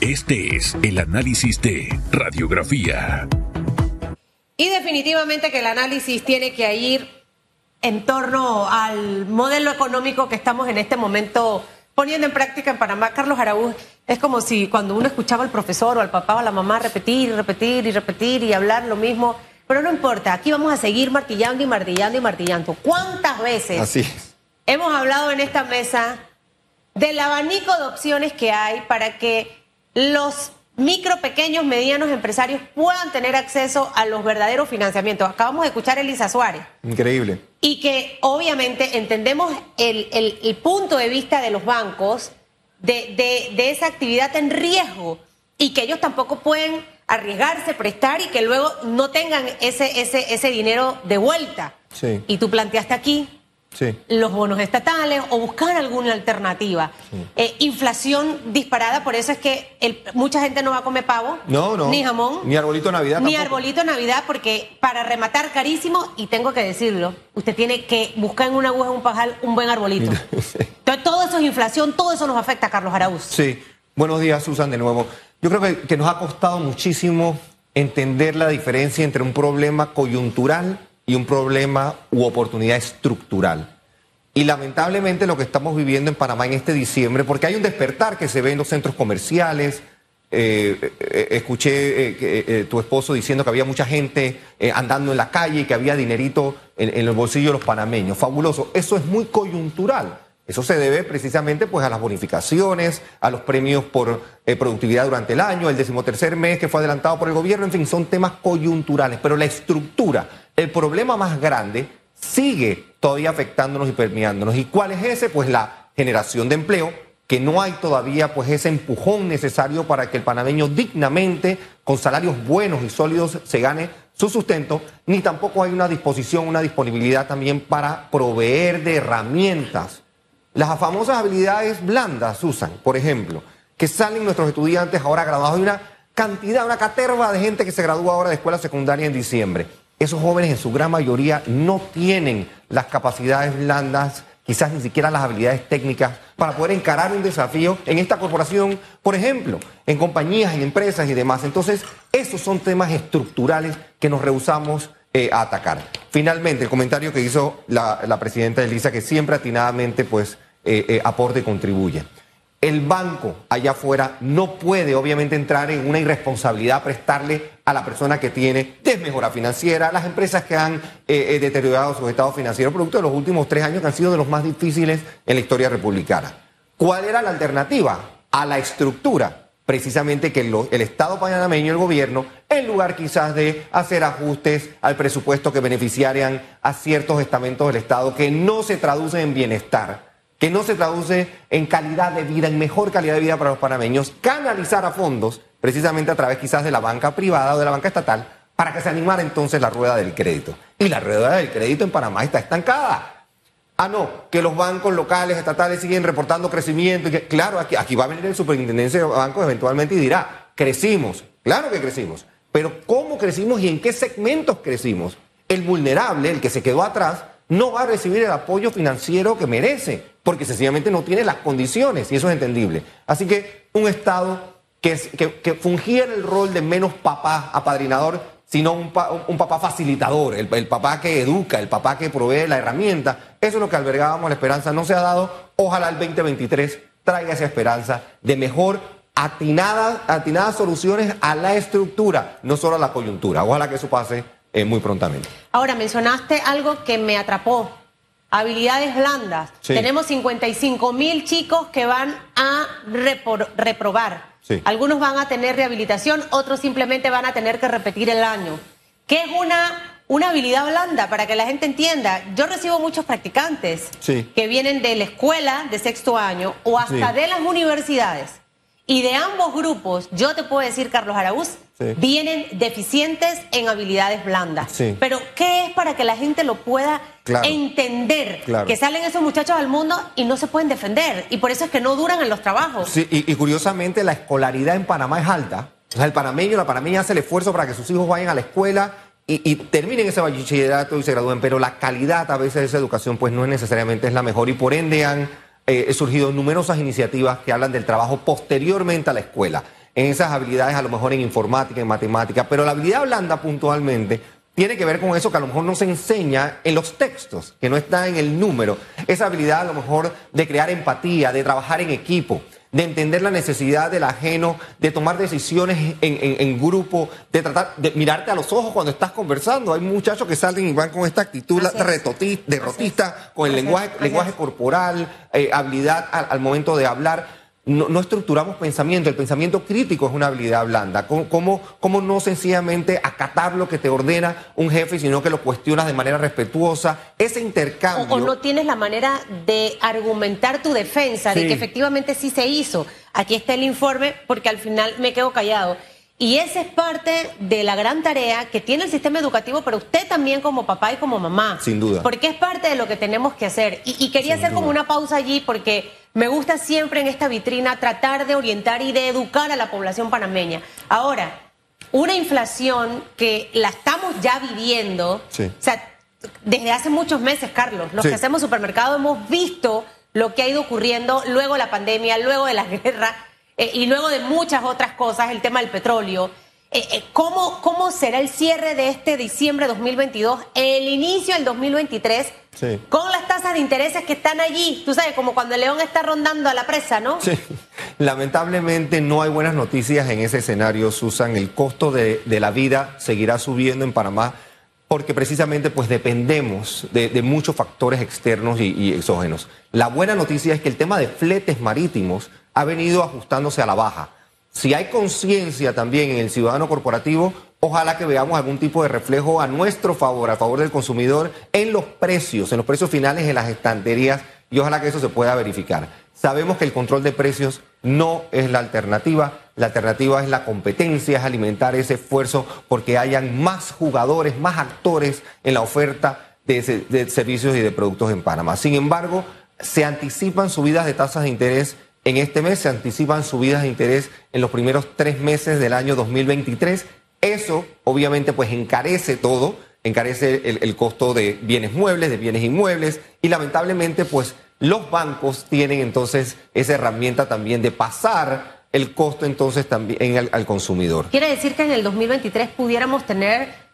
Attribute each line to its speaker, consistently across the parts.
Speaker 1: Este es el análisis de radiografía.
Speaker 2: Y definitivamente que el análisis tiene que ir en torno al modelo económico que estamos en este momento poniendo en práctica en Panamá. Carlos Araúz, es como si cuando uno escuchaba al profesor o al papá o a la mamá repetir y repetir y repetir y hablar lo mismo. Pero no importa, aquí vamos a seguir martillando y martillando y martillando. ¿Cuántas veces
Speaker 3: Así.
Speaker 2: hemos hablado en esta mesa del abanico de opciones que hay para que los micro, pequeños, medianos empresarios puedan tener acceso a los verdaderos financiamientos? Acabamos de escuchar a Elisa Suárez
Speaker 3: Increíble.
Speaker 2: y que obviamente entendemos el, el- el punto de vista de los bancos de, de- de esa actividad en riesgo y que ellos tampoco pueden arriesgarse, prestar y que luego no tengan ese, ese, ese dinero de vuelta.
Speaker 3: Sí.
Speaker 2: Y tú planteaste aquí
Speaker 3: Sí.
Speaker 2: los bonos estatales o buscar alguna alternativa. Eh, inflación disparada, por eso es que el- mucha gente no va a comer pavo,
Speaker 3: No, no.
Speaker 2: ni jamón,
Speaker 3: Ni arbolito de Navidad
Speaker 2: ni
Speaker 3: tampoco.
Speaker 2: arbolito de Navidad, porque para rematar carísimo, y tengo que decirlo, usted tiene que buscar en una aguja, un pajal, un buen arbolito. Entonces, todo eso es inflación, todo eso nos afecta, Carlos Araúz.
Speaker 3: Sí. Buenos días, Susan, de nuevo. Yo creo que, que nos ha costado muchísimo entender la diferencia entre un problema coyuntural y un problema u oportunidad estructural. Y lamentablemente lo que estamos viviendo en Panamá en este diciembre, porque hay un despertar que se ve en los centros comerciales. eh, eh, eh, escuché tu esposo diciendo que había mucha gente andando en la calle y que había dinerito en, en el bolsillo de los panameños. Fabuloso. Eso es muy coyuntural. Eso se debe precisamente pues, a las bonificaciones, a los premios por eh, productividad durante el año, el decimotercer mes que fue adelantado por el gobierno, en fin, son temas coyunturales. Pero la estructura, el problema más grande, sigue todavía afectándonos y permeándonos. ¿Y cuál es ese? Pues la generación de empleo, que no hay todavía pues ese empujón necesario para que el panameño dignamente, con salarios buenos y sólidos, se gane su sustento, ni tampoco hay una disposición, una disponibilidad también para proveer de herramientas. Las famosas habilidades blandas, Susan, por ejemplo, que salen nuestros estudiantes ahora graduados. Hay una cantidad, una caterva de gente que se gradúa ahora de escuela secundaria en diciembre. Esos jóvenes en su gran mayoría no tienen las capacidades blandas, quizás ni siquiera las habilidades técnicas para poder encarar un desafío en esta corporación, por ejemplo, en compañías, en empresas y demás. Entonces, esos son temas estructurales que nos rehusamos eh, a atacar. Finalmente, el comentario que hizo la, presidenta Elisa, que siempre atinadamente pues, eh, eh, aporta y contribuye. El banco allá afuera no puede obviamente entrar en una irresponsabilidad a prestarle a la persona que tiene desmejora financiera, las empresas que han deteriorado su estado financiero, producto de los últimos tres años que han sido de los más difíciles en la historia republicana. ¿Cuál era la alternativa? A la estructura precisamente que el Estado panameño, el gobierno, en lugar quizás de hacer ajustes al presupuesto que beneficiarían a ciertos estamentos del Estado que no se traducen en bienestar, que no se traduce en calidad de vida, en mejor calidad de vida para los panameños, canalizar a fondos, precisamente a través quizás de la banca privada o de la banca estatal, para que se animara entonces la rueda del crédito. Y la rueda del crédito en Panamá está estancada. Ah, no, que los bancos locales, estatales siguen reportando crecimiento. y que- claro, aquí, aquí va a venir el superintendencia de bancos eventualmente y dirá, crecimos. Claro que crecimos. Pero ¿cómo crecimos y en qué segmentos crecimos? El vulnerable, el que se quedó atrás, no va a recibir el apoyo financiero que merece, porque sencillamente no tiene las condiciones, y eso es entendible. Así que un Estado que, que, que fungiera el rol de menos papá apadrinador, sino un, pa- un papá facilitador, el, el papá que educa, el papá que provee la herramienta. Eso es lo que albergábamos, la esperanza no se ha dado. Ojalá el 2023 traiga esa esperanza de mejor atinadas, atinadas soluciones a la estructura, no solo a la coyuntura. Ojalá que eso pase eh, muy prontamente.
Speaker 2: Ahora, mencionaste algo que me atrapó. Habilidades blandas.
Speaker 3: Sí.
Speaker 2: Tenemos 55 mil chicos que van a reprobar.
Speaker 3: Sí.
Speaker 2: Algunos van a tener rehabilitación, otros simplemente van a tener que repetir el año. ¿Qué es una, una habilidad blanda? Para que la gente entienda. Yo recibo muchos practicantes
Speaker 3: Sí.
Speaker 2: que vienen de la escuela de sexto año o hasta
Speaker 3: Sí.
Speaker 2: de las universidades. Y de ambos grupos, yo te puedo decir, Carlos Araúz,
Speaker 3: Sí.
Speaker 2: vienen deficientes en habilidades blandas.
Speaker 3: Sí.
Speaker 2: Pero, ¿qué es para que la gente lo pueda
Speaker 3: Claro.
Speaker 2: entender?
Speaker 3: Claro.
Speaker 2: Que salen esos muchachos al mundo y no se pueden defender. Y por eso es que no duran en los trabajos.
Speaker 3: Sí, y, y curiosamente la escolaridad en Panamá es alta. O sea, el panameño, la panameña hace el esfuerzo para que sus hijos vayan a la escuela y, y terminen ese bachillerato y se gradúen, pero la calidad a veces de esa educación pues no es necesariamente es la mejor y por ende han eh, surgido numerosas iniciativas que hablan del trabajo posteriormente a la escuela. En esas habilidades, a lo mejor en informática, en matemática, pero la habilidad blanda puntualmente tiene que ver con eso que a lo mejor no se enseña en los textos, que no está en el número. Esa habilidad a lo mejor de crear empatía, de trabajar en equipo, de entender la necesidad del ajeno, de tomar decisiones en, grupo, de tratar de mirarte a los ojos cuando estás conversando. Hay muchachos que salen y van con esta actitud derrotista, con el lenguaje, lenguaje corporal, eh, habilidad al momento de hablar no, estructuramos pensamiento, el pensamiento crítico es una habilidad blanda. ¿Cómo, ¿Cómo, no sencillamente acatar lo que te ordena un jefe, sino que lo cuestionas de manera respetuosa? Ese intercambio.
Speaker 2: O, no tienes la manera de argumentar tu defensa de que efectivamente sí se hizo. Aquí está el informe, porque al final me quedo callado. Y esa es parte de la gran tarea que tiene el sistema educativo, pero usted también como papá y como mamá.
Speaker 3: Sin duda.
Speaker 2: Porque es parte de lo que tenemos que hacer. Y, quería hacer como una pausa allí porque me gusta siempre en esta vitrina tratar de orientar y de educar a la población panameña. Ahora, una inflación que la estamos ya viviendo, o sea, desde hace muchos meses, Carlos, los que hacemos supermercado hemos visto lo que ha ido ocurriendo luego de la pandemia, luego de la guerra eh, y luego de muchas otras cosas, el tema del petróleo. Eh, eh, ¿cómo, ¿Cómo será el cierre de este diciembre de 2022, el inicio del 2023, con las tasas de intereses que están allí? Tú sabes, como cuando el león está rondando a la presa, ¿no?
Speaker 3: Sí. Lamentablemente no hay buenas noticias en ese escenario, Susan. El costo de, la vida seguirá subiendo en Panamá porque precisamente pues dependemos de, muchos factores externos y, y, exógenos. La buena noticia es que el tema de fletes marítimos ha venido ajustándose a la baja. Si hay conciencia también en el ciudadano corporativo, ojalá que veamos algún tipo de reflejo a nuestro favor, a favor del consumidor, en los precios, en los precios finales en las estanterías, y ojalá que eso se pueda verificar. Sabemos que el control de precios no es la alternativa, la alternativa es la competencia, es alimentar ese esfuerzo porque hayan más jugadores, más actores en la oferta de, de servicios y de productos en Panamá. Sin embargo, se anticipan subidas de tasas de interés en este mes se anticipan subidas de interés en los primeros tres meses del año 2023. Eso obviamente pues encarece todo, encarece el, costo de bienes muebles, de bienes inmuebles y lamentablemente pues los bancos tienen entonces esa herramienta también de pasar el costo entonces también al, al consumidor.
Speaker 2: Quiere decir que en el 2023 pudiéramos tener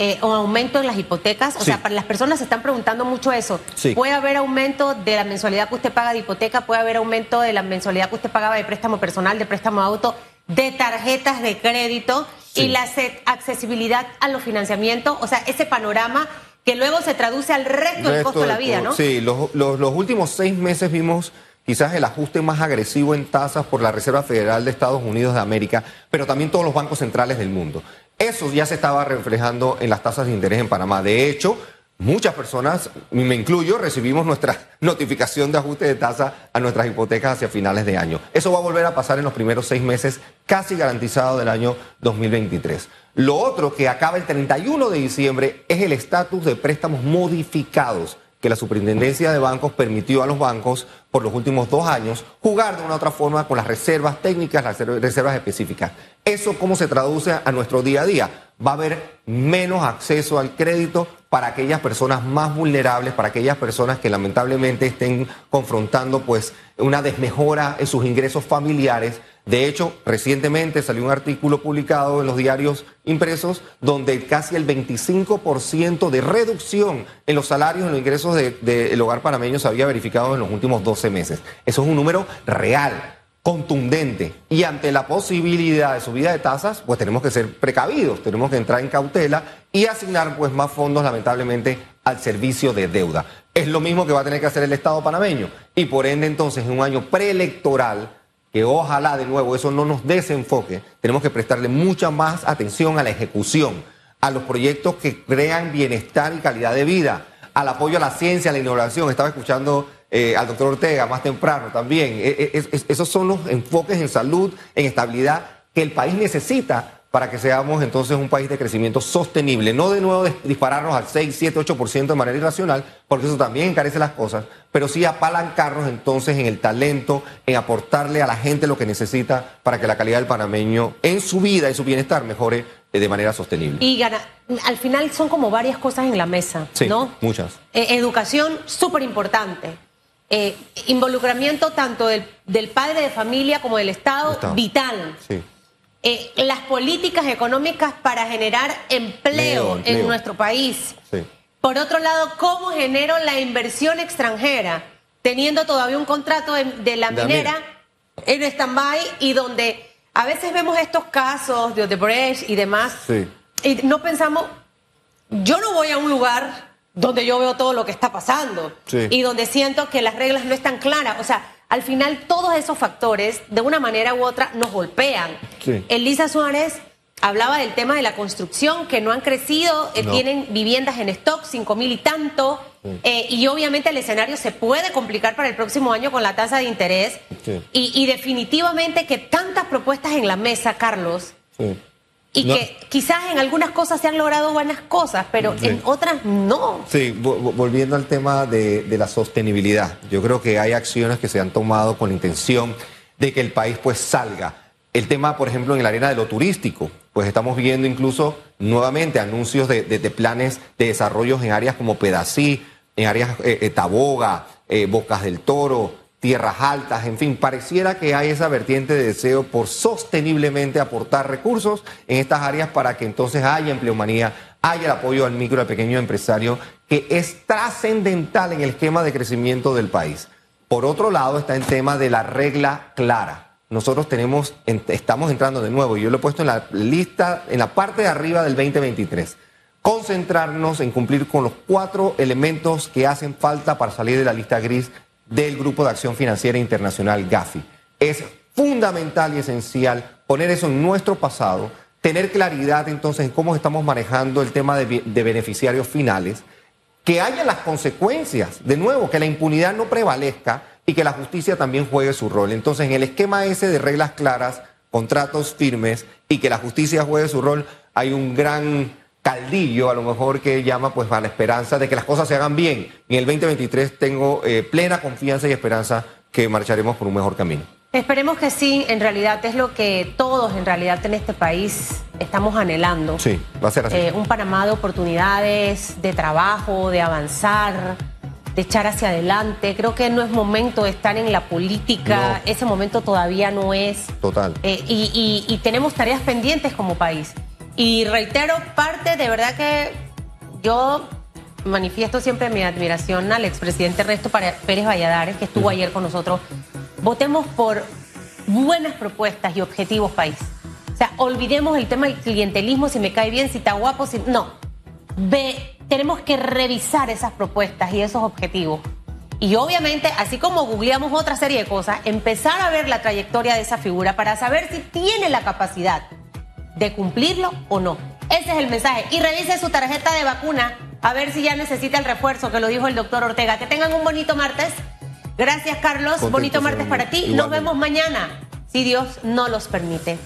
Speaker 2: eh, un aumento en las hipotecas? O sea, para las personas se están preguntando mucho eso. ¿Puede haber aumento de la mensualidad que usted paga de hipoteca? ¿Puede haber aumento de la mensualidad que usted pagaba de préstamo personal, de préstamo auto, de tarjetas de crédito y la accesibilidad a los financiamientos? O sea, ese panorama que luego se traduce al resto, del costo de la vida, ¿no?
Speaker 3: Sí, los, los últimos seis meses vimos quizás el ajuste más agresivo en tasas por la Reserva Federal de Estados Unidos de América, pero también todos los bancos centrales del mundo. Eso ya se estaba reflejando en las tasas de interés en Panamá. De hecho, muchas personas, me incluyo, recibimos nuestra notificación de ajuste de tasa a nuestras hipotecas hacia finales de año. Eso va a volver a pasar en los primeros seis meses, casi garantizado del año 2023. Lo otro que acaba el 31 de diciembre es el estatus de préstamos modificados que la Superintendencia de Bancos permitió a los bancos por los últimos dos años jugar de una u otra forma con las reservas técnicas, las reservas específicas. ¿Eso cómo se traduce a nuestro día a día? Va a haber menos acceso al crédito para aquellas personas más vulnerables, para aquellas personas que lamentablemente estén confrontando pues una desmejora en sus ingresos familiares de hecho, recientemente salió un artículo publicado en los diarios impresos donde casi el 25% de reducción en los salarios, en los ingresos del hogar panameño se había verificado en los últimos 12 meses. Eso es un número real, contundente. Y ante la posibilidad de subida de tasas, pues tenemos que ser precavidos, tenemos que entrar en cautela y asignar pues más fondos, lamentablemente, al servicio de deuda. Es lo mismo que va a tener que hacer el Estado panameño. Y por ende, entonces, en un año preelectoral, que ojalá de nuevo eso no nos desenfoque, tenemos que prestarle mucha más atención a la ejecución, a los proyectos que crean bienestar y calidad de vida, al apoyo a la ciencia, a la innovación. Estaba escuchando eh, al doctor Ortega más temprano también. E, e, esos son los enfoques en salud, en estabilidad que el país necesita para que seamos entonces un país de crecimiento sostenible, no de nuevo dispararnos al 6, 7, 8% de manera irracional, porque eso también encarece las cosas, pero sí apalancarnos entonces en el talento, en aportarle a la gente lo que necesita para que la calidad del panameño en su vida y su bienestar mejore eh, de manera sostenible.
Speaker 2: Y gana, al final son como varias cosas en la mesa,
Speaker 3: sí,
Speaker 2: ¿no?
Speaker 3: Muchas.
Speaker 2: Eh, educación, súper importante. Eh, involucramiento tanto del, padre de familia como del Estado, vital. Sí eh, las políticas económicas para generar empleo, en nuestro país. Por otro lado, ¿cómo genero la inversión extranjera? Teniendo todavía un contrato de, la minera en stand-by y donde a veces vemos estos casos de Odebrecht y demás y no pensamos, yo no voy a un lugar donde yo veo todo lo que está pasando y donde siento que las reglas no están claras. O sea, al final todos esos factores, de una manera u otra, nos golpean. Elisa Suárez hablaba del tema de la construcción, que no han crecido, eh, tienen viviendas en stock, cinco mil y tanto, eh, y obviamente el escenario se puede complicar para el próximo año con la tasa de interés. Y, definitivamente que tantas propuestas en la mesa, Carlos, y que quizás en algunas cosas se han logrado buenas cosas, pero en otras no.
Speaker 3: Sí, volviendo al tema de, de, la sostenibilidad, yo creo que hay acciones que se han tomado con la intención de que el país pues salga. El tema, por ejemplo, en la arena de lo turístico, pues estamos viendo incluso nuevamente anuncios de, de, planes de desarrollos en áreas como Pedací, en áreas eh, eh Taboga, eh, Bocas del Toro, tierras altas, en fin, pareciera que hay esa vertiente de deseo por sosteniblemente aportar recursos en estas áreas para que entonces haya empleomanía, haya el apoyo al micro y pequeño empresario, que es trascendental en el esquema de crecimiento del país. Por otro lado está el tema de la regla clara. Nosotros tenemos, estamos entrando de nuevo, y yo lo he puesto en la lista, en la parte de arriba del 2023 concentrarnos en cumplir con los cuatro elementos que hacen falta para salir de la lista gris del Grupo de Acción Financiera Internacional GAFI. Es fundamental y esencial poner eso en nuestro pasado, tener claridad entonces en cómo estamos manejando el tema de, beneficiarios finales, que haya las consecuencias, de nuevo, que la impunidad no prevalezca y que la justicia también juegue su rol. Entonces, en el esquema ese de reglas claras, contratos firmes y que la justicia juegue su rol, hay un gran caldillo, a lo mejor que llama pues a la esperanza de que las cosas se hagan bien. En el 2023 tengo eh, plena confianza y esperanza que marcharemos por un mejor camino.
Speaker 2: Esperemos que sí, en realidad es lo que todos en realidad en este país estamos anhelando.
Speaker 3: Sí, va a ser así.
Speaker 2: Eh, un Panamá de oportunidades, de trabajo, de avanzar, de echar hacia adelante. Creo que no es momento de estar en la política, ese momento todavía no es.
Speaker 3: Total.
Speaker 2: Eh, y tenemos tareas pendientes como país. Y reitero, parte de verdad que yo manifiesto siempre mi admiración al expresidente Ernesto Pérez Valladares, que estuvo ayer con nosotros. Votemos por buenas propuestas y objetivos país. O sea, olvidemos el tema del clientelismo, si me cae bien, si está guapo, si... No. Ve, tenemos que revisar esas propuestas y esos objetivos. Y obviamente, así como googleamos otra serie de cosas, empezar a ver la trayectoria de esa figura para saber si tiene la capacidad de cumplirlo o no. Ese es el mensaje. Y revise su tarjeta de vacuna a ver si ya necesita el refuerzo, que lo dijo el doctor Ortega. Que tengan un bonito martes. Gracias, Carlos. bonito martes para ti. Nos vemos mañana, si Dios no los permite.